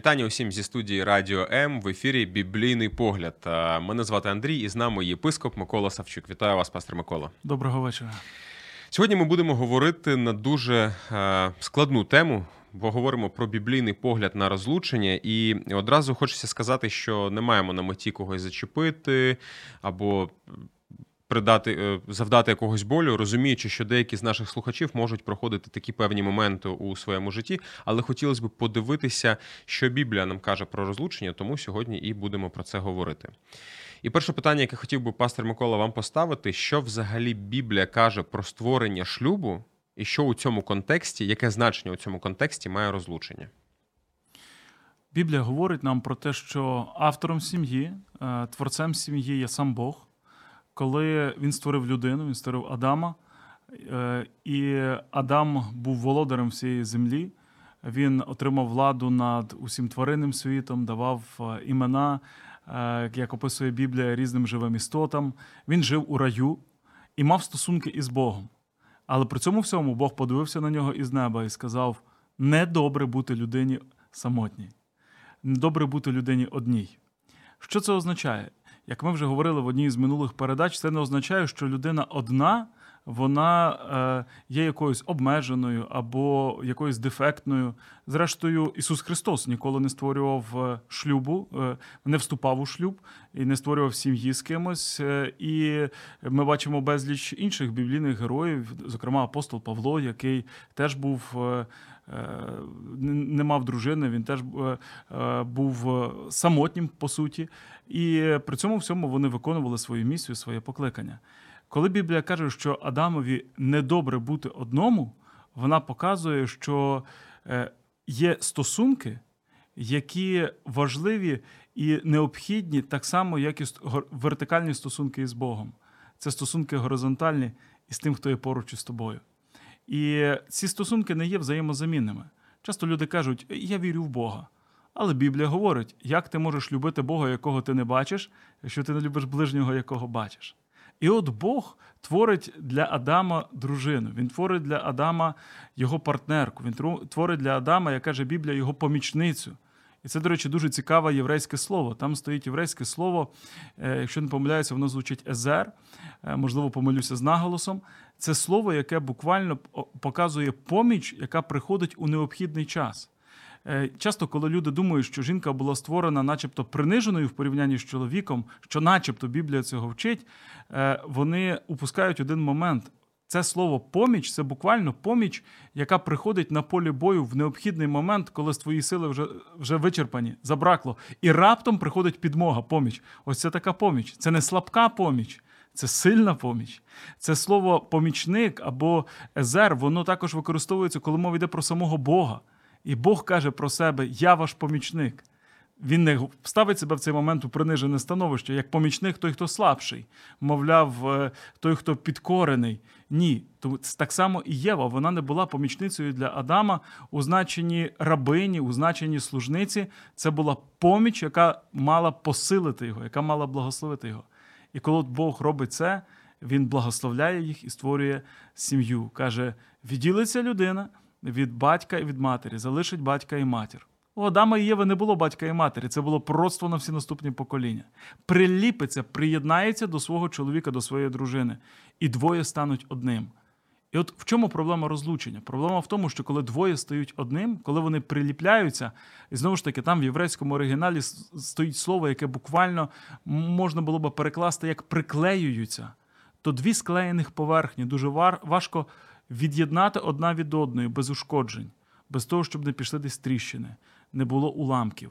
Вітання усім зі студії Радіо М в ефірі Біблійний погляд. Е, Мене звати Андрій, і з нами єпископ Микола Савчук. Вітаю вас, пастор Микола. Доброго вечора. Сьогодні ми будемо говорити на дуже е, складну тему. Бо говоримо про біблійний погляд на розлучення, і одразу хочеться сказати, що не маємо на меті когось зачепити або придати е, завдати якогось болю, розуміючи, що деякі з наших слухачів можуть проходити такі певні моменти у своєму житті, але хотілося б подивитися, що Біблія нам каже про розлучення, тому сьогодні і будемо про це говорити. І перше питання, яке хотів би пастор Микола вам поставити: що взагалі Біблія каже про створення шлюбу, і що у цьому контексті, яке значення у цьому контексті має розлучення? Біблія говорить нам про те, що автором сім'ї, е, творцем сім'ї є сам Бог. Коли він створив людину, він створив Адама, е, і Адам був володарем всієї землі. Він отримав владу над усім тваринним світом, давав е, імена, як описує Біблія, різним живим істотам. Він жив у раю і мав стосунки із Богом. Але при цьому всьому Бог подивився на нього із неба і сказав: недобре бути людині самотній, недобре бути людині одній. Що це означає? Як ми вже говорили в одній з минулих передач, це не означає, що людина одна вона е, є якоюсь обмеженою або якоюсь дефектною. Зрештою, Ісус Христос ніколи не створював е, шлюбу, е, не вступав у шлюб і не створював сім'ї з кимось. І ми бачимо безліч інших біблійних героїв, зокрема апостол Павло, який теж був. Не мав дружини, він теж був самотнім по суті, і при цьому всьому вони виконували свою місію, своє покликання. Коли Біблія каже, що Адамові недобре бути одному, вона показує, що е, є стосунки, які важливі і необхідні, так само, як і вертикальні стосунки із Богом. Це стосунки горизонтальні із тим, хто є поруч із тобою. І ці стосунки не є взаємозамінними. Часто люди кажуть, я вірю в Бога. Але Біблія говорить, як ти можеш любити Бога, якого ти не бачиш, якщо ти не любиш ближнього, якого бачиш. І от Бог творить для Адама дружину. Він творить для Адама його партнерку. Він творить для Адама, як каже Біблія, його помічницю. І це, до речі, дуже цікаве єврейське слово. Там стоїть єврейське слово, е, якщо не помиляюся, воно звучить езер, е, можливо, помилюся з наголосом. Це слово, яке буквально показує поміч, яка приходить у необхідний час. Е, часто, коли люди думають, що жінка була створена, начебто приниженою в порівнянні з чоловіком, що, начебто, Біблія цього вчить, вони упускають один момент. Це слово поміч це буквально поміч, яка приходить на полі бою в необхідний момент, коли твої сили вже вже вичерпані, забракло. І раптом приходить підмога, поміч. Ось це така поміч. Це не слабка поміч, це сильна поміч. Це слово помічник або езер, воно також використовується, коли мова йде про самого Бога. І Бог каже про себе: Я ваш помічник. Він не ставить себе в цей момент у принижене становище, як помічник той, хто слабший, мовляв, е, той, хто підкорений. Ні. Тому так само і Єва. Вона не була помічницею для Адама у значенні рабині, у значенні служниці. Це була поміч, яка мала посилити його, яка мала благословити його. І коли Бог робить це, він благословляє їх і створює сім'ю. Каже: відділиться людина від батька і від матері, залишить батька і матір. У Адама і Єви не було батька і матері, це було пророцтво на всі наступні покоління. Приліпиться, приєднається до свого чоловіка, до своєї дружини, і двоє стануть одним. І от в чому проблема розлучення? Проблема в тому, що коли двоє стають одним, коли вони приліпляються, і знову ж таки, там в єврейському оригіналі стоїть слово, яке буквально можна було би перекласти як приклеюються, то дві склеєних поверхні дуже важко від'єднати одна від одної без ушкоджень, без того, щоб не пішли десь тріщини, не було уламків.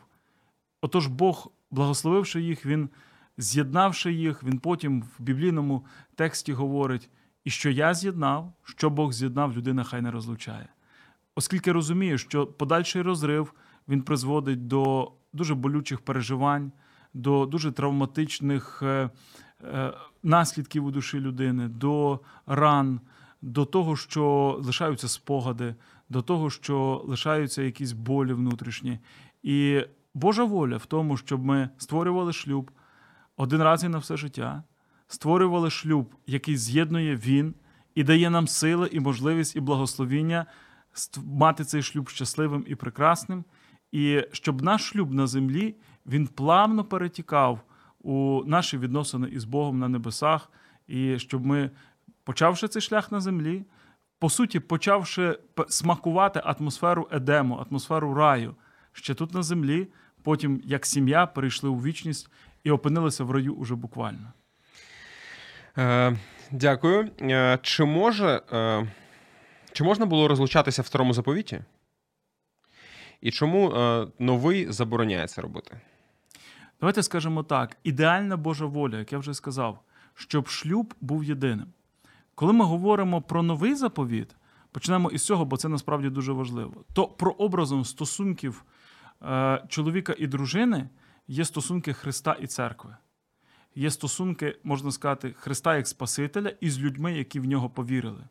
Отож, Бог, благословивши їх, Він з'єднавши їх, Він потім в біблійному тексті говорить: і що я з'єднав, що Бог з'єднав, людина хай не розлучає. Оскільки розуміє, що подальший розрив він призводить до дуже болючих переживань, до дуже травматичних е, е, наслідків у душі людини, до ран, до того, що лишаються спогади, до того, що лишаються якісь болі внутрішні. І Божа воля в тому, щоб ми створювали шлюб один раз і на все життя, створювали шлюб, який з'єднує він і дає нам сили, і можливість, і благословіння мати цей шлюб щасливим і прекрасним, і щоб наш шлюб на землі він плавно перетікав у наші відносини із Богом на небесах, і щоб ми, почавши цей шлях на землі, по суті, почавши смакувати атмосферу Едему, атмосферу раю ще тут на землі, потім як сім'я перейшли у вічність і опинилися в раю уже буквально. Е, Дякую. Е, чи може е, чи можна було розлучатися в старому заповіті? І чому е, новий забороняє це робити? Давайте скажемо так: ідеальна Божа воля, як я вже сказав, щоб шлюб був єдиним. Коли ми говоримо про новий заповіт, почнемо із цього, бо це насправді дуже важливо. То про образом стосунків е, чоловіка і дружини є стосунки Христа і церкви. Є стосунки, можна сказати, Христа як Спасителя із людьми, які в нього повірили.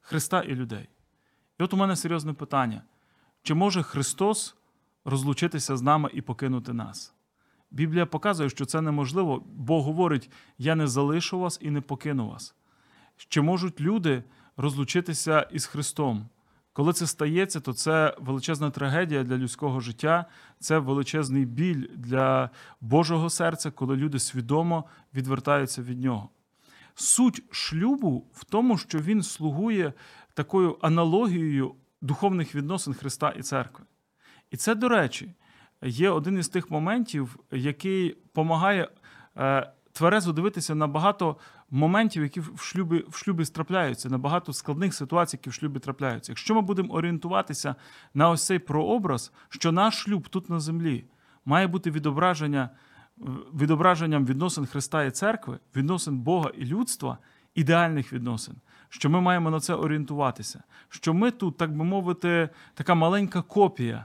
Христа і людей. І от у мене серйозне питання: чи може Христос розлучитися з нами і покинути нас? Біблія показує, що це неможливо, Бог говорить: я не залишу вас і не покину вас. Чи можуть люди розлучитися із Христом? Коли це стається, то це величезна трагедія для людського життя, це величезний біль для Божого серця, коли люди свідомо відвертаються від нього. Суть шлюбу в тому, що він слугує такою аналогією духовних відносин Христа і церкви. І це, до речі, є один із тих моментів, який допомагає е, тверезо дивитися на багато моментів, які в шлюбі в шлюбі трапляються, на багато складних ситуацій, які в шлюбі трапляються. Якщо ми будемо орієнтуватися на ось цей прообраз, що наш шлюб тут на землі має бути відображення, відображенням відносин Христа і церкви, відносин Бога і людства, ідеальних відносин. Що ми маємо на це орієнтуватися, що ми тут, так би мовити, така маленька копія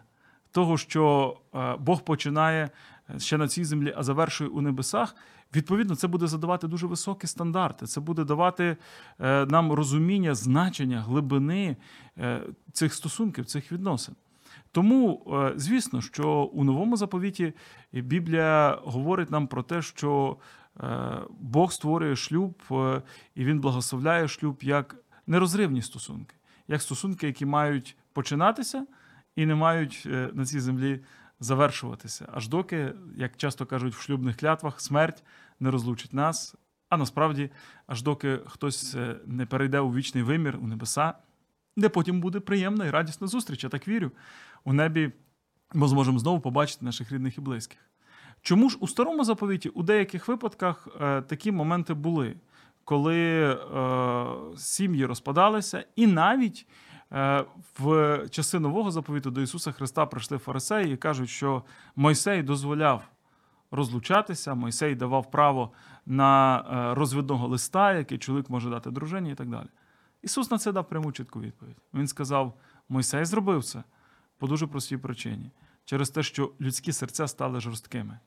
того, що е, Бог починає ще на цій землі, а завершує у небесах. Відповідно, це буде задавати дуже високі стандарти. Це буде давати е, нам розуміння, значення, глибини е, цих стосунків, цих відносин. Тому, е, звісно, що у новому заповіті Біблія говорить нам про те, що Бог створює шлюб і він благословляє шлюб як нерозривні стосунки, як стосунки, які мають починатися і не мають на цій землі завершуватися, аж доки, як часто кажуть в шлюбних клятвах, смерть не розлучить нас. А насправді, аж доки хтось е, не перейде у вічний вимір у небеса, де потім буде приємна і радісна зустріч. Я так вірю. У небі ми зможемо знову побачити наших рідних і близьких. Чому ж у старому заповіті у деяких випадках е, такі моменти були, коли е, сім'ї розпадалися, і навіть в часи нового заповіту до Ісуса Христа прийшли фарисеї і кажуть, що Мойсей дозволяв розлучатися, Мойсей давав право на е, розвідного листа, який чоловік може дати дружині і так далі. Ісус на це дав пряму чітку відповідь. Він сказав: Мойсей зробив це по дуже простій причині, через те, що людські серця стали жорсткими.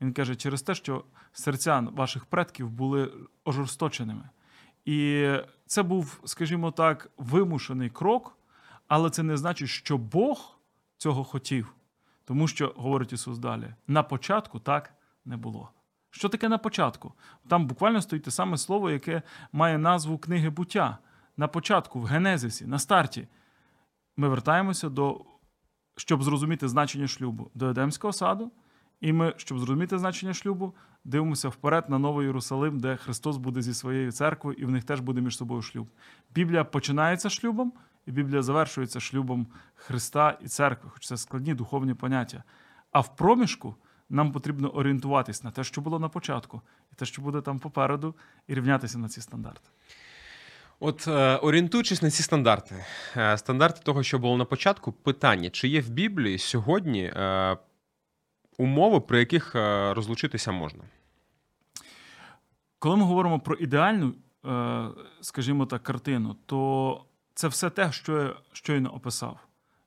Він каже, через те, що серця ваших предків були ожорсточеними. І це був, скажімо так, вимушений крок, але це не значить, що Бог цього хотів. Тому що, говорить Ісус далі, на початку так не було. Що таке на початку? Там буквально стоїть те саме слово, яке має назву книги буття. На початку, в Генезисі, на старті. Ми вертаємося до, щоб зрозуміти значення шлюбу, до Едемського саду. І ми, щоб зрозуміти значення шлюбу, дивимося вперед на Новий Єрусалим, де Христос буде зі своєю церквою, і в них теж буде між собою шлюб. Біблія починається шлюбом, і Біблія завершується шлюбом Христа і церкви, хоч це складні духовні поняття. А в проміжку нам потрібно орієнтуватись на те, що було на початку, і те, що буде там попереду, і рівнятися на ці стандарти. От е, орієнтуючись на ці стандарти, е, стандарти того, що було на початку, питання: чи є в Біблії сьогодні е, умови, при яких е, розлучитися можна? Коли ми говоримо про ідеальну, е, скажімо так, картину, то це все те, що я щойно описав.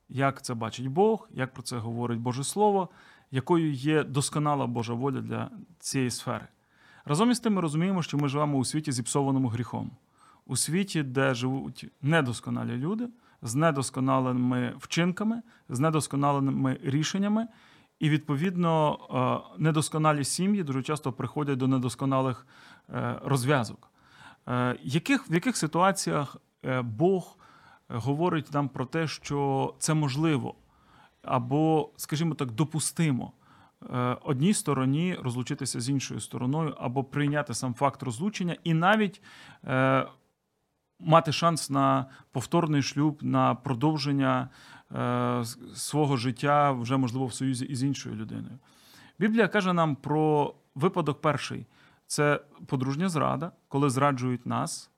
Як це бачить Бог, як про це говорить Боже Слово, якою є досконала Божа воля для цієї сфери. Разом із тим ми розуміємо, що ми живемо у світі зіпсованому гріхом, у світі, де живуть недосконалі люди з недосконалими вчинками, з недосконалими рішеннями. І, відповідно, е, недосконалі сім'ї дуже часто приходять до недосконалих е, розв'язок. Е, яких, В яких ситуаціях Бог говорить нам про те, що це можливо, або, скажімо так, допустимо одній стороні розлучитися з іншою стороною, або прийняти сам факт розлучення, і навіть мати шанс на повторний шлюб, на продовження свого життя вже можливо в союзі із іншою людиною. Біблія каже нам про випадок перший: це подружня зрада, коли зраджують нас,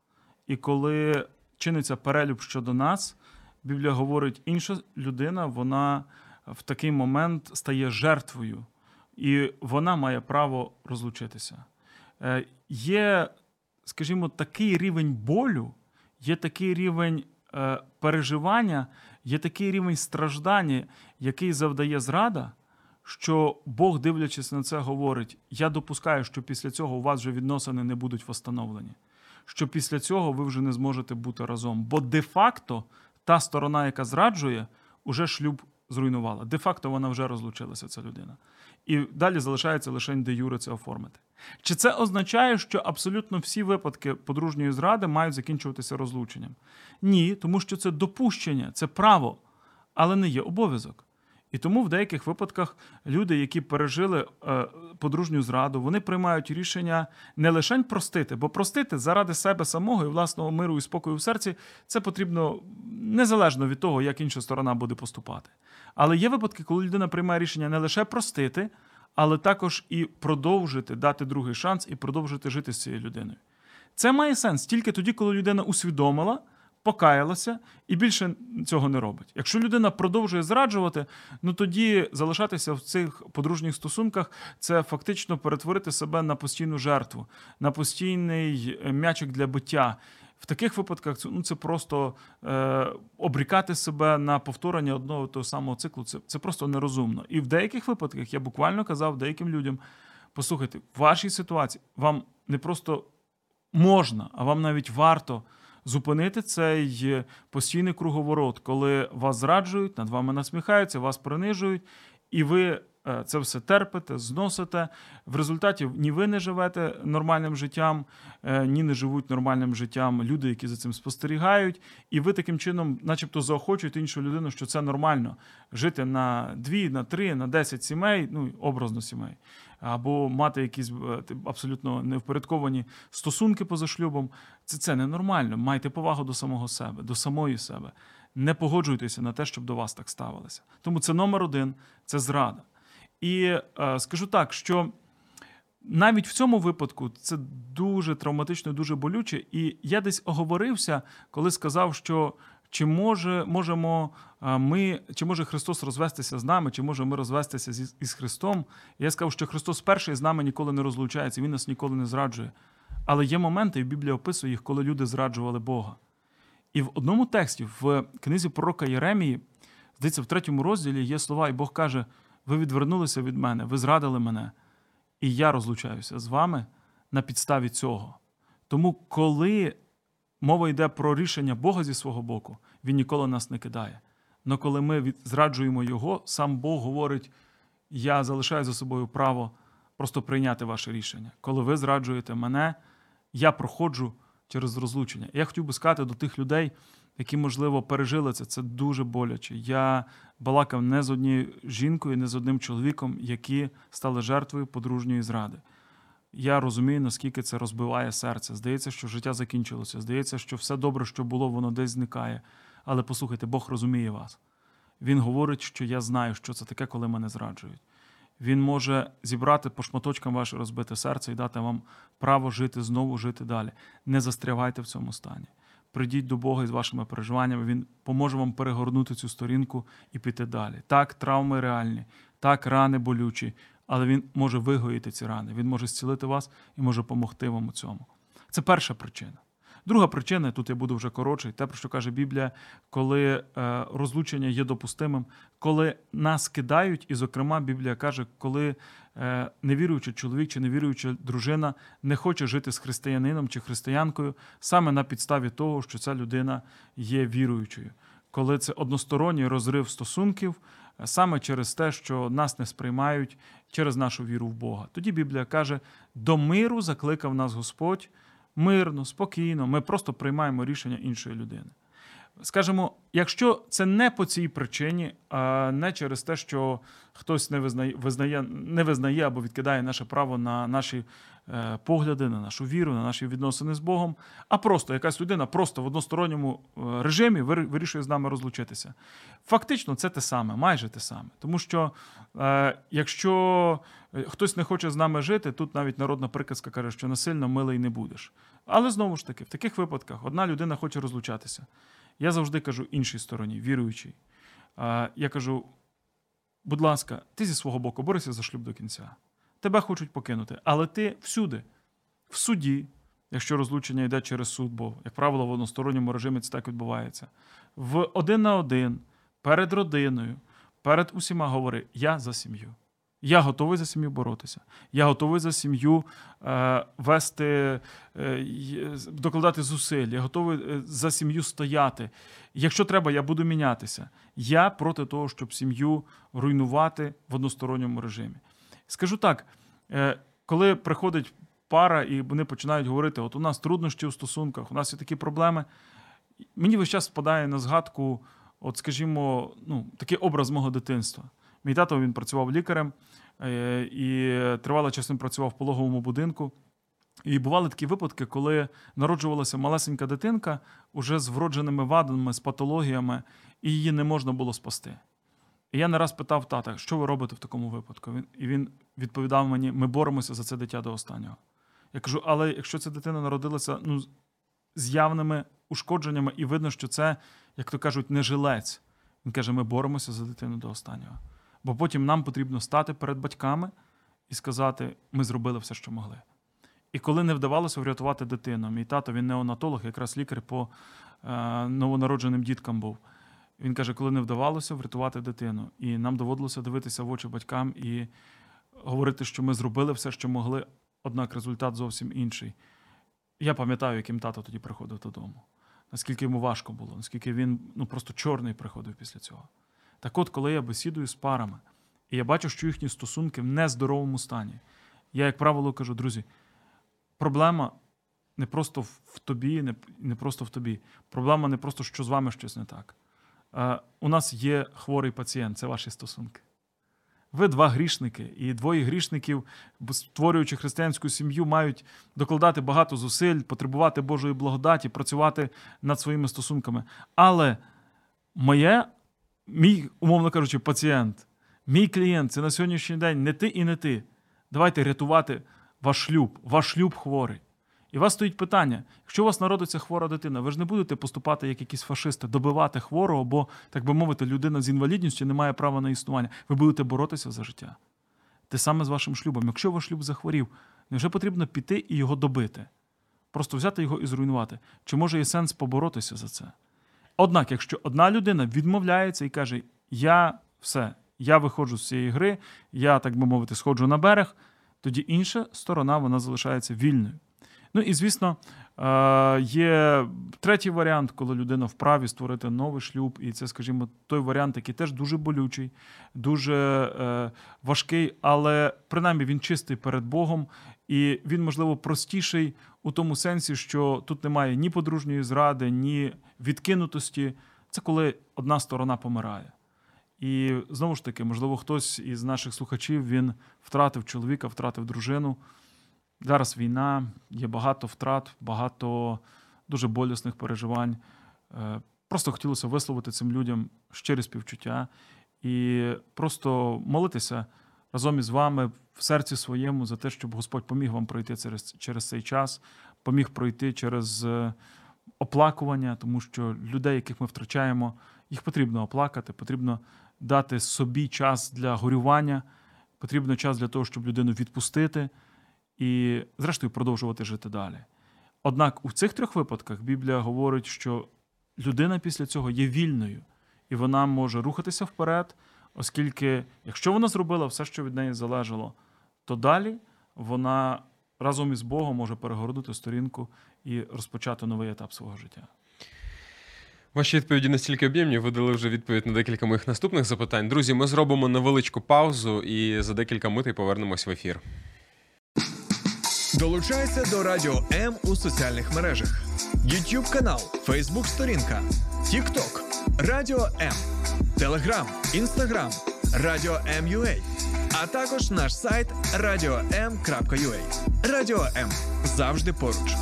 і коли чиниться перелюб щодо нас. Біблія говорить, інша людина, вона в такий момент стає жертвою, і вона має право розлучитися. Е, є, скажімо, такий рівень болю, є такий рівень е, переживання, є такий рівень страждання, який завдає зрада, що Бог, дивлячись на це, говорить: я допускаю, що після цього у вас вже відносини не будуть встановлені, що після цього ви вже не зможете бути разом. Бо де-факто та сторона, яка зраджує, уже шлюб зруйнувала. Де-факто вона вже розлучилася, ця людина. І далі залишається лише де юре це оформити. Чи це означає, що абсолютно всі випадки подружньої зради мають закінчуватися розлученням? Ні, тому що це допущення, це право, але не є обов'язок. І тому в деяких випадках люди, які пережили е, подружню зраду, вони приймають рішення не лише простити, бо простити заради себе самого і власного миру і спокою в серці це потрібно незалежно від того, як інша сторона буде поступати. Але є випадки, коли людина приймає рішення не лише простити, але також і продовжити дати другий шанс і продовжити жити з цією людиною. Це має сенс тільки тоді, коли людина усвідомила, покаялася і більше цього не робить. Якщо людина продовжує зраджувати, ну тоді залишатися в цих подружніх стосунках це фактично перетворити себе на постійну жертву, на постійний е, м'ячик для биття. В таких випадках ну, це просто е, обрікати себе на повторення одного того самого циклу. Це це просто нерозумно. І в деяких випадках я буквально казав деяким людям: послухайте, в вашій ситуації вам не просто можна, а вам навіть варто зупинити цей постійний круговорот, коли вас зраджують, над вами насміхаються, вас принижують, і ви Е, це все терпите, зносите. В результаті ні ви не живете нормальним життям, е, ні не живуть нормальним життям люди, які за цим спостерігають. І ви таким чином, начебто, заохочуєте іншу людину, що це нормально жити на дві, на три, на десять сімей, ну образно сімей, або мати якісь е, абсолютно невпорядковані стосунки поза шлюбом. Це це ненормально. Майте повагу до самого себе, до самої себе. Не погоджуйтеся на те, щоб до вас так ставилося. Тому це номер один це зрада. І е, скажу так, що навіть в цьому випадку це дуже травматично, дуже болюче. І я десь оговорився, коли сказав, що чи може можемо ми, чи може Христос розвестися з нами, чи може ми розвестися з, із Христом. Я сказав, що Христос перший з нами ніколи не розлучається, Він нас ніколи не зраджує. Але є моменти, і Біблія описує їх, коли люди зраджували Бога. І в одному тексті, в книзі пророка Єремії, здається, в третьому розділі є слова, і Бог каже: ви відвернулися від мене, ви зрадили мене, і я розлучаюся з вами на підставі цього. Тому, коли мова йде про рішення Бога зі свого боку, Він ніколи нас не кидає. Але коли ми зраджуємо Його, сам Бог говорить: я залишаю за собою право просто прийняти ваше рішення. Коли ви зраджуєте мене, я проходжу через розлучення. Я хотів би сказати до тих людей, які, можливо, пережили це. Це дуже боляче. Я балакав не з однією жінкою, не з одним чоловіком, які стали жертвою подружньої зради. Я розумію, наскільки це розбиває серце. Здається, що життя закінчилося. Здається, що все добре, що було, воно десь зникає. Але послухайте, Бог розуміє вас. Він говорить, що я знаю, що це таке, коли мене зраджують. Він може зібрати по шматочкам ваше розбите серце і дати вам право жити знову, жити далі. Не застрявайте в цьому стані прийдіть до Бога із вашими переживаннями, Він поможе вам перегорнути цю сторінку і піти далі. Так, травми реальні, так, рани болючі, але Він може вигоїти ці рани, Він може зцілити вас і може допомогти вам у цьому. Це перша причина. Друга причина, тут я буду вже коротший, те, про що каже Біблія, коли е, розлучення є допустимим, коли нас кидають, і, зокрема, Біблія каже, коли е, невіруючий чоловік чи невіруюча дружина не хоче жити з християнином чи християнкою саме на підставі того, що ця людина є віруючою. Коли це односторонній розрив стосунків, саме через те, що нас не сприймають через нашу віру в Бога. Тоді Біблія каже: до миру закликав нас Господь мирно, спокійно. Ми просто приймаємо рішення іншої людини. Скажемо, якщо це не по цій причині, а не через те, що хтось не визнає, визнає, не визнає або відкидає наше право на наші погляди, на нашу віру, на наші відносини з Богом, а просто якась людина просто в односторонньому е, режимі вирішує з нами розлучитися. Фактично, це те саме, майже те саме. Тому що е, якщо е, хтось не хоче з нами жити, тут навіть народна приказка каже, що насильно милий не будеш. Але знову ж таки, в таких випадках одна людина хоче розлучатися. Я завжди кажу іншій стороні, віруючій. Я кажу: будь ласка, ти зі свого боку борися за шлюб до кінця. Тебе хочуть покинути, але ти всюди, в суді, якщо розлучення йде через суд, бо, як правило, в односторонньому режимі це так відбувається. В один на один, перед родиною, перед усіма говори: я за сім'ю. Я готовий за сім'ю боротися. Я готовий за сім'ю е, вести, е, докладати зусиль. Я готовий е, за сім'ю стояти. Якщо треба, я буду мінятися. Я проти того, щоб сім'ю руйнувати в односторонньому режимі. Скажу так: е, коли приходить пара і вони починають говорити: от у нас труднощі у стосунках, у нас є такі проблеми. Мені весь час впадає на згадку, от, скажімо, ну, такий образ мого дитинства. Мій тато він працював лікарем е, і тривалий час він працював в пологовому будинку. І бували такі випадки, коли народжувалася малесенька дитинка уже з вродженими вадами, з патологіями, і її не можна було спасти. І я не раз питав тата, що ви робите в такому випадку? І він відповідав мені: ми боремося за це дитя до останнього. Я кажу, але якщо ця дитина народилася ну, з явними ушкодженнями, і видно, що це, як то кажуть, не жилець. Він каже: ми боремося за дитину до останнього. Бо потім нам потрібно стати перед батьками і сказати, ми зробили все, що могли. І коли не вдавалося врятувати дитину, мій тато, він неонатолог, якраз лікар по е, новонародженим діткам був. Він каже, коли не вдавалося врятувати дитину, і нам доводилося дивитися в очі батькам і говорити, що ми зробили все, що могли, однак результат зовсім інший. Я пам'ятаю, яким тато тоді приходив додому. Наскільки йому важко було, наскільки він ну, просто чорний приходив після цього. Так от, коли я бесідую з парами, і я бачу, що їхні стосунки в нездоровому стані, я, як правило, кажу, друзі, проблема не просто в тобі, не, не просто в тобі. Проблема не просто, що з вами щось не так. У нас є хворий пацієнт, це ваші стосунки. Ви два грішники, і двоє грішників, створюючи християнську сім'ю, мають докладати багато зусиль, потребувати Божої благодаті, працювати над своїми стосунками. Але моє мій, умовно кажучи, пацієнт, мій клієнт це на сьогоднішній день не ти і не ти. Давайте рятувати ваш шлюб, ваш шлюб хворий. І у вас стоїть питання: якщо у вас народиться хвора дитина, ви ж не будете поступати як якісь фашисти, добивати хворого, бо, так би мовити, людина з інвалідністю не має права на існування. Ви будете боротися за життя. Те саме з вашим шлюбом. Якщо ваш шлюб захворів, невже потрібно піти і його добити? Просто взяти його і зруйнувати. Чи може є сенс поборотися за це? Однак, якщо одна людина відмовляється і каже, я все, я виходжу з цієї гри, я, так би мовити, сходжу на берег, тоді інша сторона вона залишається вільною. Ну і звісно, е, є третій варіант, коли людина вправі створити новий шлюб, і це, скажімо, той варіант, який теж дуже болючий, дуже е, важкий, але принаймні він чистий перед Богом, і він, можливо, простіший у тому сенсі, що тут немає ні подружньої зради, ні відкинутості. Це коли одна сторона помирає. І знову ж таки, можливо, хтось із наших слухачів він втратив чоловіка, втратив дружину. Зараз війна, є багато втрат, багато дуже болісних переживань. Е, просто хотілося висловити цим людям щирі співчуття і просто молитися разом із вами в серці своєму за те, щоб Господь поміг вам пройти через, через цей час, поміг пройти через е, оплакування, тому що людей, яких ми втрачаємо, їх потрібно оплакати, потрібно дати собі час для горювання, потрібно час для того, щоб людину відпустити і, зрештою, продовжувати жити далі. Однак у цих трьох випадках Біблія говорить, що людина після цього є вільною, і вона може рухатися вперед, оскільки, якщо вона зробила все, що від неї залежало, то далі вона разом із Богом може перегорнути сторінку і розпочати новий етап свого життя. Ваші відповіді настільки об'ємні, ви дали вже відповідь на декілька моїх наступних запитань. Друзі, ми зробимо невеличку паузу і за декілька митей повернемось в ефір. Долучайся до Радіо М у соціальних мережах: YouTube канал, Facebook сторінка, TikTok, Радіо М, Telegram, Instagram, Радіо М.Ua, а також наш сайт radio.m.ua. Радіо М завжди поруч.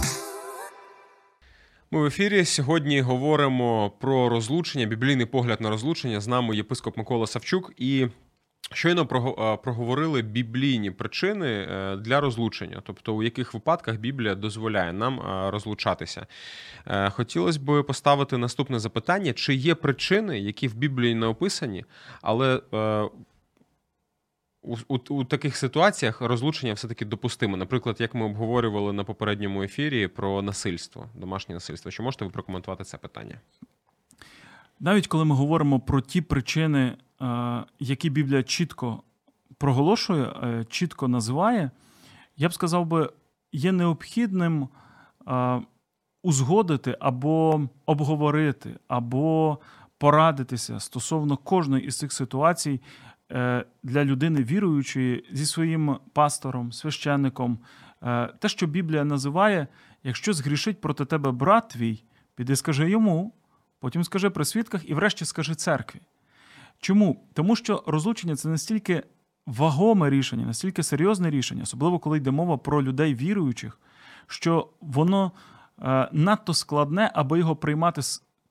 Ми в ефірі сьогодні говоримо про розлучення, біблійний погляд на розлучення. З нами єпископ Микола Савчук і. Щойно проговорили біблійні причини е, для розлучення, тобто у яких випадках Біблія дозволяє нам е, розлучатися. Е, Хотілося б поставити наступне запитання: чи є причини, які в Біблії не описані, але у, у, у таких ситуаціях розлучення все-таки допустимо. Наприклад, як ми обговорювали на попередньому ефірі про насильство, домашнє насильство. Чи можете ви прокоментувати це питання? Навіть коли ми говоримо про ті причини, е, які Біблія чітко проголошує, е, чітко називає, я б сказав би, є необхідним е, узгодити або обговорити, або порадитися стосовно кожної із цих ситуацій для людини віруючої зі своїм пастором, священником. Те, що Біблія називає, якщо згрішить проти тебе брат твій, піди скажи йому потім скажи при свідках і, врешті, скажи церкві. Чому? Тому що розлучення це настільки вагоме рішення, настільки серйозне рішення, особливо коли йде мова про людей віруючих, що воно е, надто складне, аби його приймати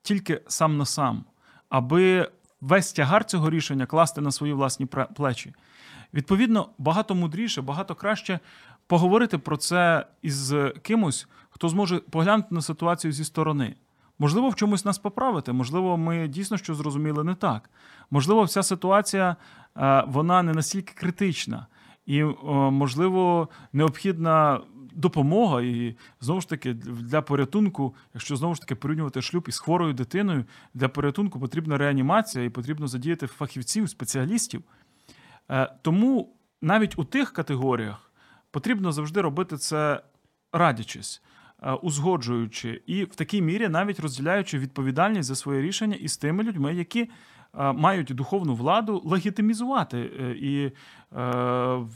тільки сам на сам, аби весь тягар цього рішення класти на свої власні плечі. Відповідно, багато мудріше, багато краще поговорити про це із кимось, хто зможе поглянути на ситуацію зі сторони. Можливо, в чомусь нас поправити, можливо, ми дійсно що зрозуміли не так. Можливо, вся ситуація е, вона не настільки критична, і, можливо, необхідна допомога. І знову ж таки, для порятунку, якщо знову ж таки порівнювати шлюб із хворою дитиною, для порятунку потрібна реанімація і потрібно задіяти фахівців, спеціалістів. Е, тому навіть у тих категоріях потрібно завжди робити це радячись. Е, узгоджуючи і в такій мірі навіть розділяючи відповідальність за своє рішення із тими людьми, які е, мають духовну владу легітимізувати е, і,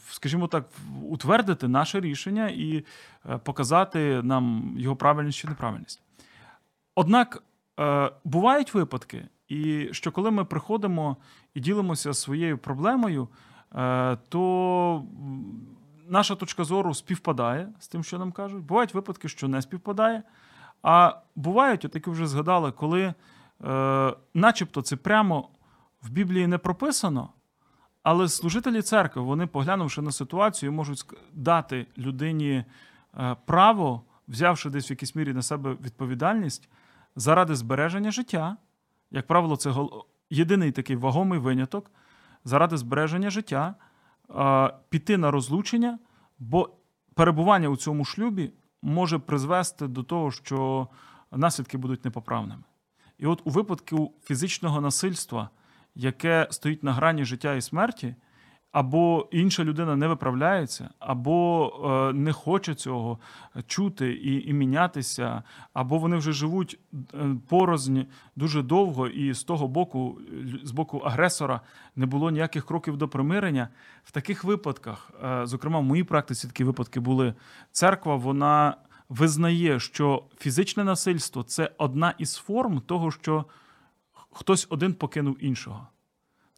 скажімо так, утвердити наше рішення і показати нам його правильність чи неправильність. Однак бувають випадки, і що коли ми приходимо і ділимося своєю проблемою, то наша точка зору співпадає з тим, що нам кажуть. Бувають випадки, що не співпадає. А бувають, от як ви вже згадали, коли, е, начебто, це прямо в Біблії не прописано, але служителі церкви, вони, поглянувши на ситуацію, можуть дати людині е, право, взявши десь в якійсь мірі на себе відповідальність заради збереження життя. Як правило, це єдиний такий вагомий виняток заради збереження життя піти на розлучення, бо перебування у цьому шлюбі може призвести до того, що наслідки будуть непоправними. І от у випадку фізичного насильства, яке стоїть на грані життя і смерті, або інша людина не виправляється, або е, не хоче цього чути і і мінятися, або вони вже живуть е, порознь дуже довго, і з того боку, з боку агресора, не було ніяких кроків до примирення. В таких випадках, е, зокрема, в моїй практиці такі випадки були. Церква вона визнає, що фізичне насильство це одна із форм того, що хтось один покинув іншого.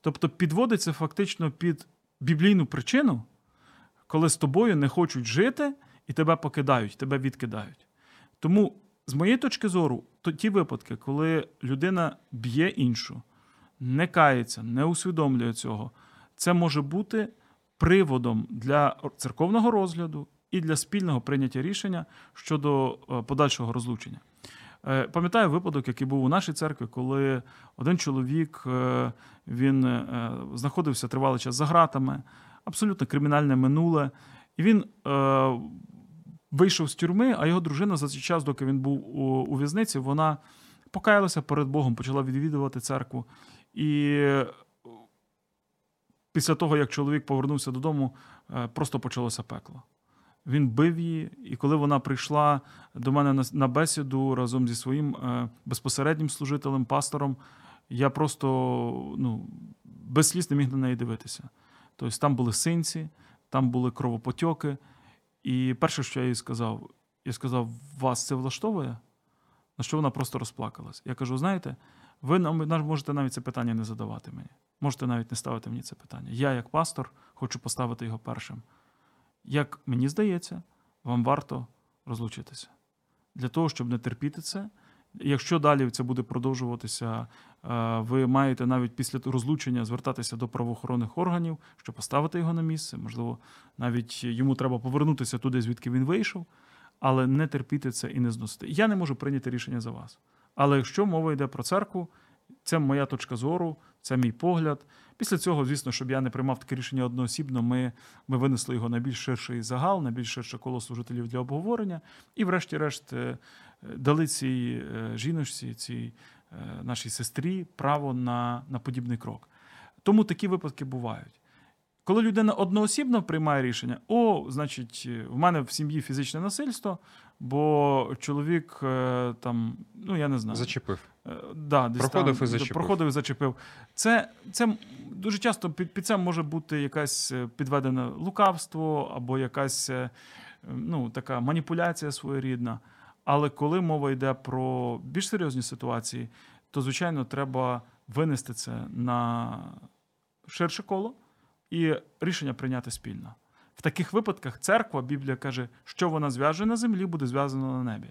Тобто підводиться фактично під біблійну причину, коли з тобою не хочуть жити і тебе покидають, тебе відкидають. Тому, з моєї точки зору, то ті випадки, коли людина б'є іншу, не кається, не усвідомлює цього, це може бути приводом для церковного розгляду і для спільного прийняття рішення щодо е, подальшого розлучення. Е, пам'ятаю випадок, який був у нашій церкві, коли один чоловік е, він е, знаходився тривалий час за ґратами, абсолютно кримінальне минуле, і він вийшов з тюрми, а його дружина за цей час, доки він був у, в'язниці, вона покаялася перед Богом, почала відвідувати церкву. І після того, як чоловік повернувся додому, просто почалося пекло. Він бив її, і коли вона прийшла до мене на бесіду разом зі своїм е, безпосереднім служителем, пастором, я просто ну, без сліз не міг на неї дивитися. Тобто там були синці, там були кровопотьоки. І перше, що я їй сказав, я сказав: вас це влаштовує? На що вона просто розплакалась. Я кажу: знаєте, ви нам можете навіть це питання не задавати мені. Можете навіть не ставити мені це питання. Я, як пастор, хочу поставити його першим. Як мені здається, вам варто розлучитися для того, щоб не терпіти це. Якщо далі це буде продовжуватися, е, ви маєте навіть після розлучення звертатися до правоохоронних органів, щоб поставити його на місце. Можливо, навіть йому треба повернутися туди, звідки він вийшов, але не терпіти це і не зносити. Я не можу прийняти рішення за вас. Але якщо мова йде про церкву, це моя точка зору, це мій погляд. Після цього, звісно, щоб я не приймав таке рішення одноосібно, ми ми винесли його на більш ширший загал, на більш ширше коло служителів для обговорення. І, врешті-решт, е, дали цій е, жіночці, цій е, нашій сестрі право на, на подібний крок. Тому такі випадки бувають. Коли людина одноосібно приймає рішення, о, значить, в мене в сім'ї фізичне насильство, бо чоловік там, ну я не знаю, зачепив. Да, десь проходив там, і зачепив. Проходив і зачепив. Це це дуже часто під під це може бути якась підведене лукавство або якась ну, така маніпуляція своєрідна. Але коли мова йде про більш серйозні ситуації, то, звичайно, треба винести це на ширше коло і рішення прийняти спільно. В таких випадках церква, Біблія каже, що вона зв'яже на землі, буде зв'язано на небі.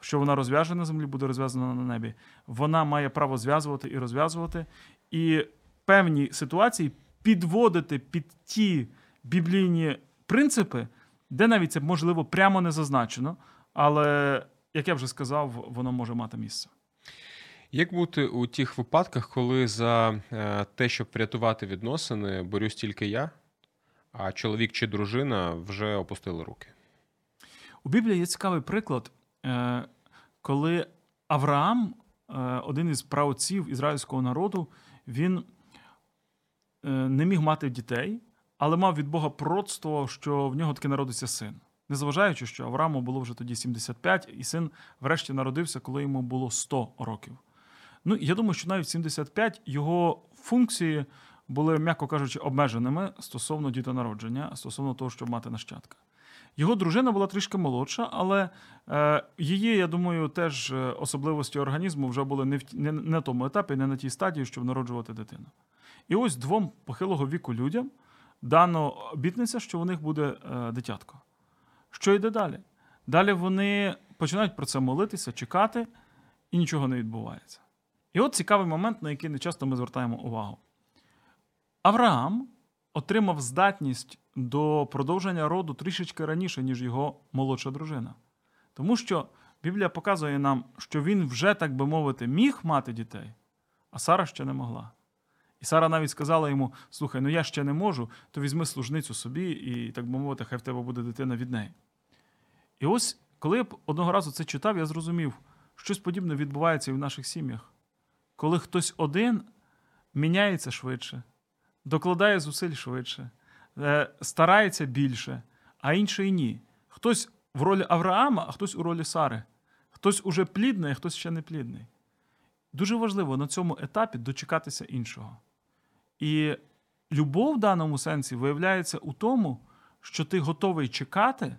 Що вона розв'яже на землі, буде розв'язано на небі. Вона має право зв'язувати і розв'язувати, і певні ситуації підводити під ті біблійні принципи, де навіть це можливо прямо не зазначено, але як я вже сказав, воно може мати місце. Як бути у тих випадках, коли за е, те, щоб врятувати відносини, борюсь тільки я, а чоловік чи дружина вже опустили руки? У Біблії є цікавий приклад, коли Авраам, е, один із праотців ізраїльського народу, він не міг мати дітей, але мав від Бога пророцтво, що в нього таки народиться син незважаючи, що Аврааму було вже тоді 75, і син врешті народився, коли йому було 100 років. Ну, я думаю, що навіть 75 його функції були, м'яко кажучи, обмеженими стосовно дітонародження, стосовно того, щоб мати нащадка. Його дружина була трішки молодша, але е, її, я думаю, теж е, особливості організму вже були не в не на тому етапі, не на тій стадії, щоб народжувати дитину. І ось двом похилого віку людям дано обітниця, що у них буде е, дитятко. Що йде далі? Далі вони починають про це молитися, чекати, і нічого не відбувається. І от цікавий момент, на який не часто ми звертаємо увагу. Авраам отримав здатність до продовження роду трішечки раніше, ніж його молодша дружина. Тому що Біблія показує нам, що він вже, так би мовити, міг мати дітей, а Сара ще не могла. І Сара навіть сказала йому: слухай, ну я ще не можу, то візьми служницю собі, і, так би мовити, хай в тебе буде дитина від неї. І ось, коли я одного разу це читав, я зрозумів, щось подібне відбувається і в наших сім'ях. Коли хтось один міняється швидше, докладає зусиль швидше, старається більше, а інший ні. Хтось в ролі Авраама, а хтось у ролі Сари. Хтось уже плідний, а хтось ще не плідний. Дуже важливо на цьому етапі дочекатися іншого. І любов в даному сенсі виявляється у тому, що ти готовий чекати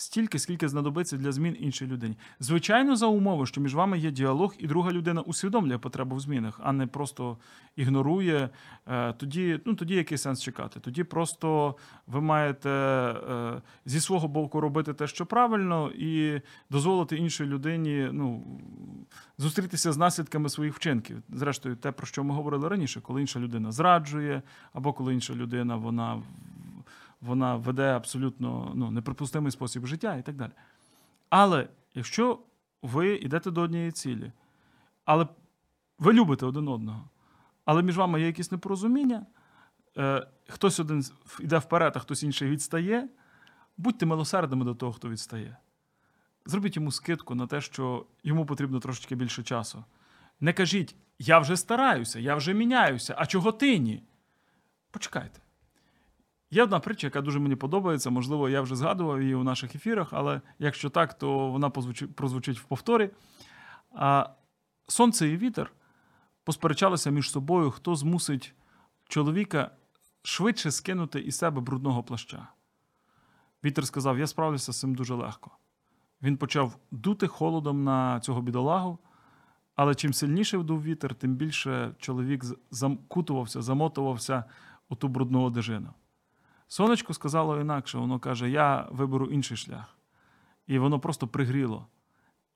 стільки, скільки знадобиться для змін іншій людині. Звичайно, за умови, що між вами є діалог, і друга людина усвідомлює потребу в змінах, а не просто ігнорує. Е, тоді ну, тоді який сенс чекати? Тоді просто ви маєте е, зі свого боку робити те, що правильно, і дозволити іншій людині ну, зустрітися з наслідками своїх вчинків. Зрештою, те, про що ми говорили раніше, коли інша людина зраджує, або коли інша людина вона вона веде абсолютно ну, неприпустимий спосіб життя і так далі. Але якщо ви йдете до однієї цілі, але ви любите один одного, але між вами є якісь непорозуміння, е, хтось один йде вперед, а хтось інший відстає, будьте милосердними до того, хто відстає. Зробіть йому скидку на те, що йому потрібно трошечки більше часу. Не кажіть, я вже стараюся, я вже міняюся, а чого ти ні? Почекайте. Є одна притча, яка дуже мені подобається. Можливо, я вже згадував її у наших ефірах, але якщо так, то вона прозвучить в повторі. А Сонце і вітер посперечалися між собою, хто змусить чоловіка швидше скинути із себе брудного плаща. Вітер сказав: Я справлюся з цим дуже легко. Він почав дути холодом на цього бідолагу, але чим сильніше вдув вітер, тим більше чоловік закутувався, замотувався у ту брудну одежину. Сонечко сказало інакше, воно каже: Я виберу інший шлях. І воно просто пригріло.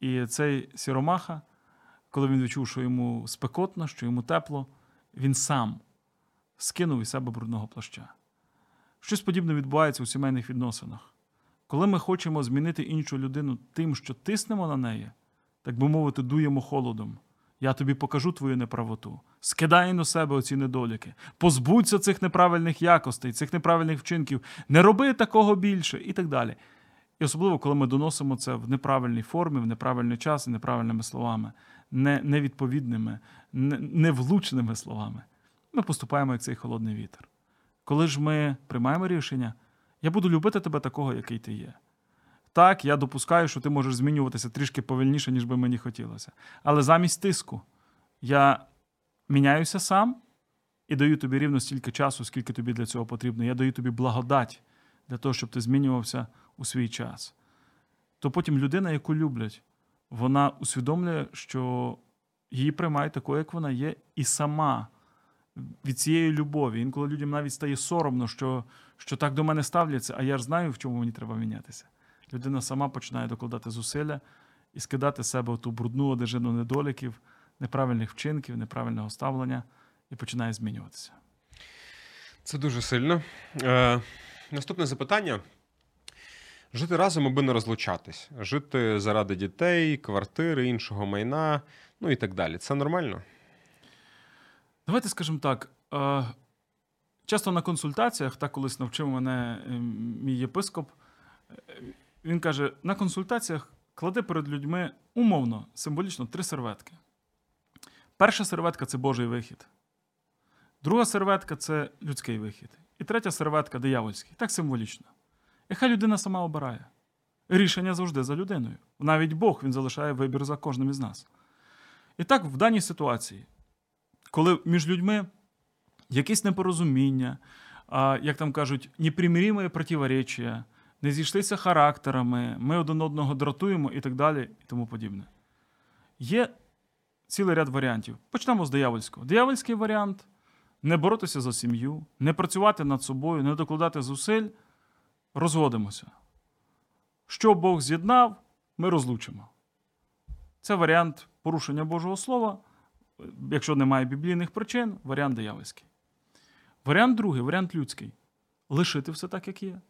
І цей сіромаха, коли він відчув, що йому спекотно, що йому тепло, він сам скинув із себе брудного плаща. Щось подібне відбувається у сімейних відносинах. Коли ми хочемо змінити іншу людину тим, що тиснемо на неї, так би мовити, дуємо холодом. Я тобі покажу твою неправоту. Скидай на себе оці недоліки, позбудься цих неправильних якостей, цих неправильних вчинків, не роби такого більше і так далі. І особливо, коли ми доносимо це в неправильній формі, в неправильний час і неправильними словами, не, невідповідними, не, невлучними словами, ми поступаємо як цей холодний вітер. Коли ж ми приймаємо рішення, я буду любити тебе такого, який ти є. Так, я допускаю, що ти можеш змінюватися трішки повільніше, ніж би мені хотілося. Але замість тиску я міняюся сам і даю тобі рівно стільки часу, скільки тобі для цього потрібно. Я даю тобі благодать для того, щоб ти змінювався у свій час. То потім людина, яку люблять, вона усвідомлює, що її приймають такою, як вона є, і сама від цієї любові. Інколи людям навіть стає соромно, що що так до мене ставляться, а я ж знаю, в чому мені треба мінятися. Людина сама починає докладати зусилля і скидати з себе ту брудну одежину недоліків, неправильних вчинків, неправильного ставлення і починає змінюватися. Це дуже сильно. Е, Наступне запитання. Жити разом, аби не розлучатись, жити заради дітей, квартири, іншого майна, ну і так далі. Це нормально? Давайте скажемо так. Е, часто на консультаціях, так колись навчив мене е, мій єпископ, е, він каже: на консультаціях клади перед людьми умовно, символічно три серветки. Перша серветка це Божий вихід. Друга серветка це людський вихід. І третя серветка диявольський. Так символічно. І хай людина сама обирає. Рішення завжди за людиною. Навіть Бог він залишає вибір за кожним із нас. І так, в даній ситуації, коли між людьми якісь непорозуміння, як там кажуть, непримирімі противоречия, не зійшлися характерами, ми один одного дратуємо і так далі, і тому подібне. Є цілий ряд варіантів. Почнемо з диявольського. Диявольський варіант не боротися за сім'ю, не працювати над собою, не докладати зусиль, розводимося. Що Бог з'єднав, ми розлучимо. Це варіант порушення Божого Слова. Якщо немає біблійних причин, варіант диявольський. Варіант другий, варіант людський лишити все так, як є.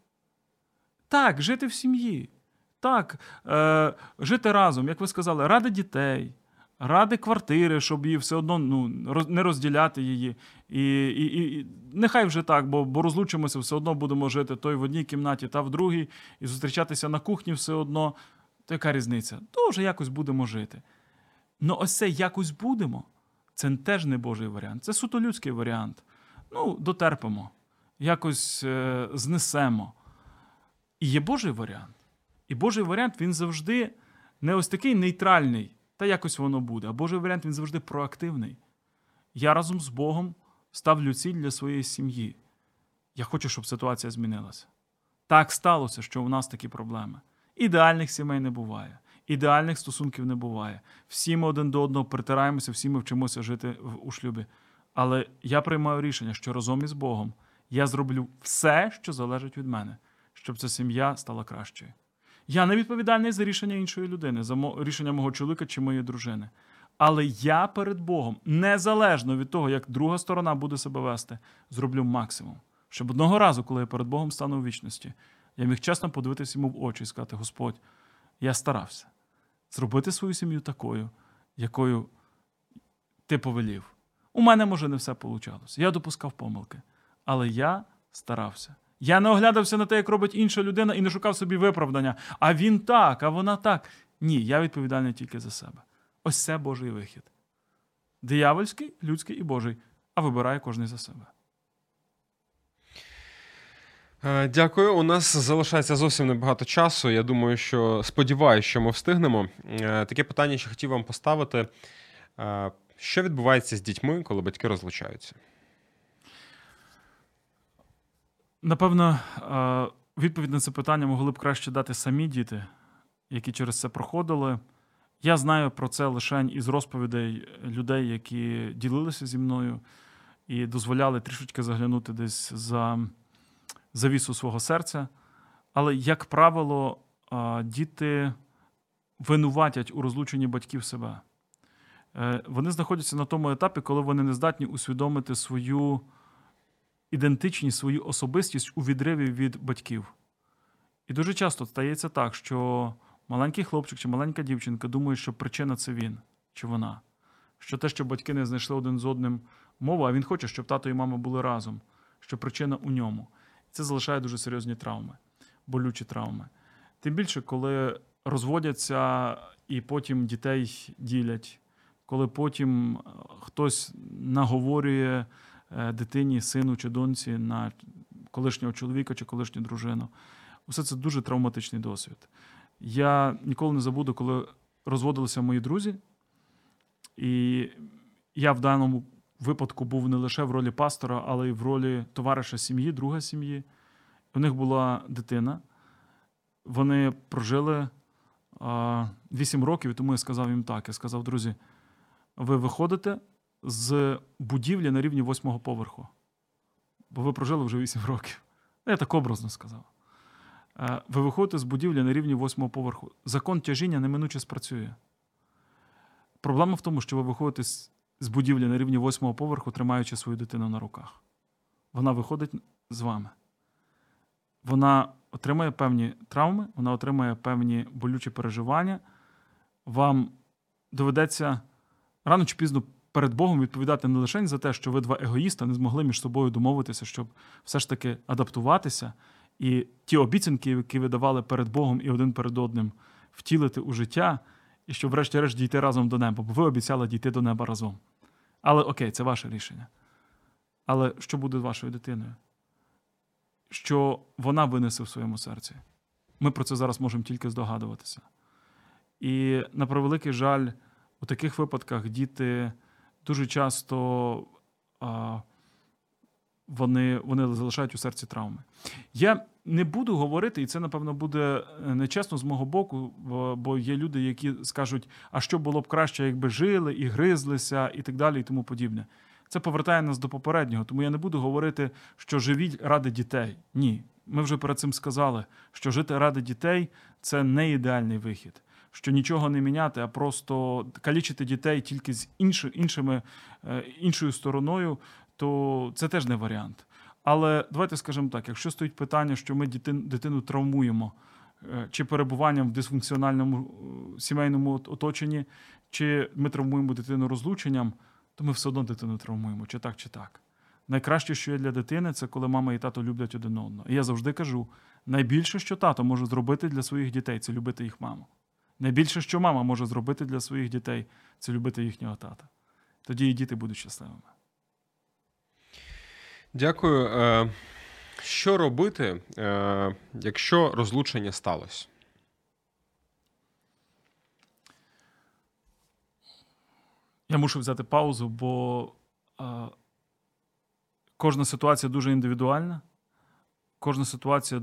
Так, жити в сім'ї. Так, е, жити разом, як ви сказали, ради дітей, ради квартири, щоб її все одно ну, не розділяти її. І і, і нехай вже так, бо бо розлучимося, все одно будемо жити той в одній кімнаті, та в другій, і зустрічатися на кухні все одно. То яка різниця? То вже якось будемо жити. Ну, ось це якось будемо. Це теж не Божий варіант. Це суто людський варіант. Ну, дотерпимо, якось е, знесемо. І є Божий варіант. І Божий варіант він завжди не ось такий нейтральний, та якось воно буде. А Божий варіант він завжди проактивний. Я разом з Богом ставлю ціль для своєї сім'ї. Я хочу, щоб ситуація змінилася. Так сталося, що у нас такі проблеми. Ідеальних сімей не буває, ідеальних стосунків не буває. Всі ми один до одного притираємося, всі ми вчимося жити у шлюбі. Але я приймаю рішення, що разом із Богом я зроблю все, що залежить від мене, щоб ця сім'я стала кращою. Я не відповідальний за рішення іншої людини, за рішення мого чоловіка чи моєї дружини. Але я перед Богом, незалежно від того, як друга сторона буде себе вести, зроблю максимум. Щоб одного разу, коли я перед Богом стану у вічності, я міг чесно подивитися йому в очі і сказати: Господь, я старався зробити свою сім'ю такою, якою ти повелів. У мене, може, не все вийшло. Я допускав помилки. Але я старався. Я не оглядався на те, як робить інша людина, і не шукав собі виправдання. А він так, а вона так. Ні, я відповідальний тільки за себе. Ось це Божий вихід. Диявольський, людський і Божий, а вибирає кожен за себе. Е, дякую. У нас залишається зовсім небагато часу. Я думаю, що сподіваюся, що ми встигнемо. Е, таке питання, що хотів вам поставити. Е, що відбувається з дітьми, коли батьки розлучаються? Напевно, відповідь на це питання могли б краще дати самі діти, які через це проходили. Я знаю про це лише із розповідей людей, які ділилися зі мною і дозволяли трішечки заглянути десь за завісу свого серця. Але, як правило, діти винуватять у розлученні батьків себе. Е, вони знаходяться на тому етапі, коли вони не здатні усвідомити свою ідентичність, свою особистість у відриві від батьків. І дуже часто стається так, що маленький хлопчик чи маленька дівчинка думає, що причина це він чи вона. Що те, що батьки не знайшли один з одним мову, а він хоче, щоб тато і мама були разом, що причина у ньому. І Це залишає дуже серйозні травми, болючі травми. Тим більше, коли розводяться і потім дітей ділять, коли потім е, хтось наговорює дитині, сину чи доньці на колишнього чоловіка чи колишню дружину. Усе це дуже травматичний досвід. Я ніколи не забуду, коли розводилися мої друзі, і я в даному випадку був не лише в ролі пастора, але й в ролі товариша сім'ї, друга сім'ї. У них була дитина. Вони прожили а, 8 років, і тому я сказав їм так: я сказав, друзі, ви виходите з будівлі на рівні восьмого поверху, бо ви прожили вже 8 років. Я так образно сказав. Ви виходите з будівлі на рівні восьмого поверху. Закон тяжіння неминуче спрацює. Проблема в тому, що ви виходите з будівлі на рівні восьмого поверху, тримаючи свою дитину на руках. Вона виходить з вами. Вона отримає певні травми, вона отримає певні болючі переживання. Вам доведеться рано чи пізно перед Богом відповідати не лише за те, що ви два егоїста не змогли між собою домовитися, щоб все ж таки адаптуватися. І ті обіцянки, які ви давали перед Богом і один перед одним, втілити у життя, і щоб, врешті-решт, дійти разом до неба, бо ви обіцяли дійти до неба разом. Але окей, це ваше рішення. Але що буде з вашою дитиною? Що вона винесе в своєму серці? Ми про це зараз можемо тільки здогадуватися. І на превеликий жаль, у таких випадках діти дуже часто а, вони вони залишають у серці травми. Я не буду говорити, і це, напевно, буде е, нечесно з мого боку, бо є люди, які скажуть, а що було б краще, якби жили і гризлися, і так далі, і тому подібне. Це повертає нас до попереднього, тому я не буду говорити, що живіть ради дітей. Ні. Ми вже перед цим сказали, що жити ради дітей це не ідеальний вихід що нічого не міняти, а просто калічити дітей тільки з інші, іншими, е, іншою стороною, то це теж не варіант. Але давайте скажемо так: якщо стоїть питання, що ми дитин, дитину травмуємо, е, чи перебуванням в дисфункціональному е, сімейному оточенні, чи ми травмуємо дитину розлученням, то ми все одно дитину травмуємо, чи так, чи так. Найкраще, що є для дитини, це коли мама і тато люблять один одного. І я завжди кажу: найбільше, що тато може зробити для своїх дітей, це любити їх маму. Найбільше, що мама може зробити для своїх дітей, це любити їхнього тата. Тоді і діти будуть щасливими. Дякую. Е, що робити, е, якщо розлучення сталося? Я мушу взяти паузу, бо а, кожна ситуація дуже індивідуальна, кожна ситуація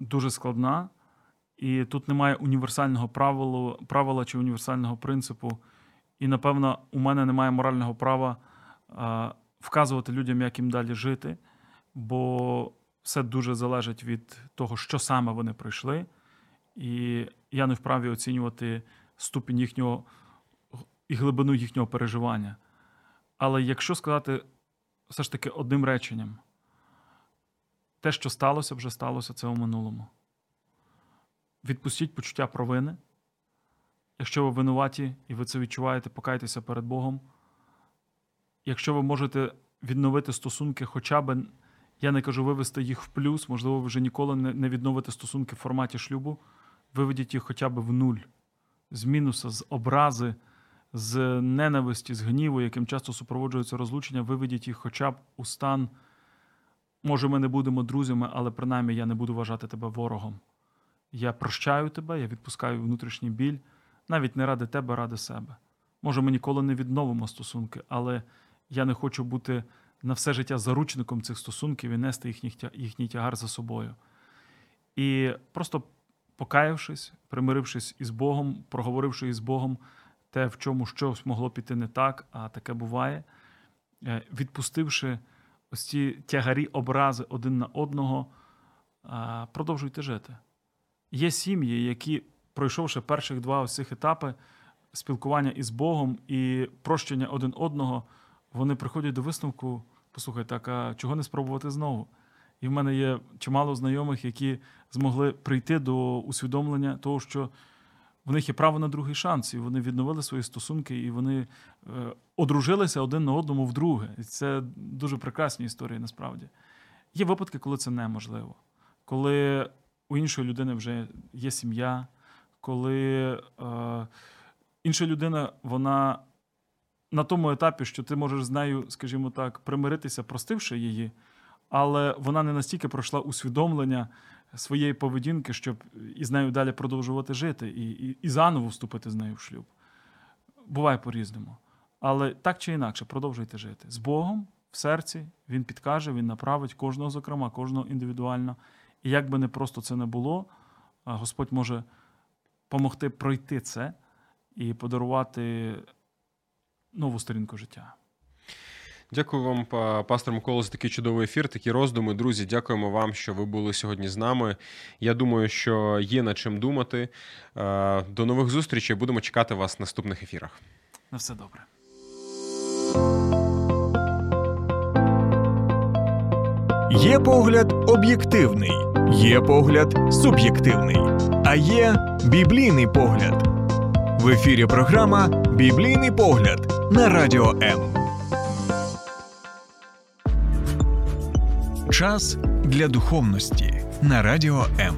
дуже складна. І тут немає універсального правила, правила чи універсального принципу. І, напевно, у мене немає морального права а, вказувати людям, як їм далі жити, бо все дуже залежить від того, що саме вони пройшли. І я не вправі оцінювати ступінь їхнього і глибину їхнього переживання. Але якщо сказати все ж таки одним реченням, те, що сталося, вже сталося, це у минулому відпустіть почуття провини. Якщо ви винуваті і ви це відчуваєте, покайтеся перед Богом. Якщо ви можете відновити стосунки хоча б Я не кажу вивести їх в плюс, можливо, ви вже ніколи не відновите стосунки в форматі шлюбу. Виведіть їх хоча б в нуль, з мінуса, з образи, з ненависті, з гніву, яким часто супроводжується розлучення, виведіть їх хоча б у стан. Може, ми не будемо друзями, але принаймні я не буду вважати тебе ворогом. Я прощаю тебе, я відпускаю внутрішній біль, навіть не ради тебе, ради себе. Може, ми ніколи не відновимо стосунки, але я не хочу бути на все життя заручником цих стосунків і нести їхній, їхній тягар за собою. І просто покаявшись, примирившись із Богом, проговоривши із Богом те, в чому щось могло піти не так, а таке буває, е, відпустивши ось ці тягарі образи один на одного, продовжуйте жити. Є сім'ї, які, пройшовши перших два ось цих етапи спілкування із Богом і прощення один одного, вони приходять до висновку: послухай, так, а чого не спробувати знову? І в мене є чимало знайомих, які змогли прийти до усвідомлення того, що в них є право на другий шанс, і вони відновили свої стосунки, і вони е, одружилися один на одному вдруге. І це дуже прекрасні історії насправді. Є випадки, коли це неможливо, коли у іншої людини вже є сім'я, коли е, інша людина, вона на тому етапі, що ти можеш з нею, скажімо так, примиритися, простивши її, але вона не настільки пройшла усвідомлення своєї поведінки, щоб із нею далі продовжувати жити і, і, і заново вступити з нею в шлюб. Буває по-різному. Але так чи інакше, продовжуйте жити. З Богом в серці Він підкаже, Він направить кожного, зокрема, кожного індивідуально. І як би не просто це не було, Господь може допомогти пройти це і подарувати нову сторінку життя. Дякую вам, пастор Микола, за такий чудовий ефір, такі роздуми. Друзі, дякуємо вам, що ви були сьогодні з нами. Я думаю, що є над чим думати. Е, до нових зустрічей. Будемо чекати вас в наступних ефірах. На все добре. Є погляд об'єктивний, є погляд суб'єктивний, а є біблійний погляд. В ефірі програма Біблійний погляд на радіо М. Час для духовності на радіо М.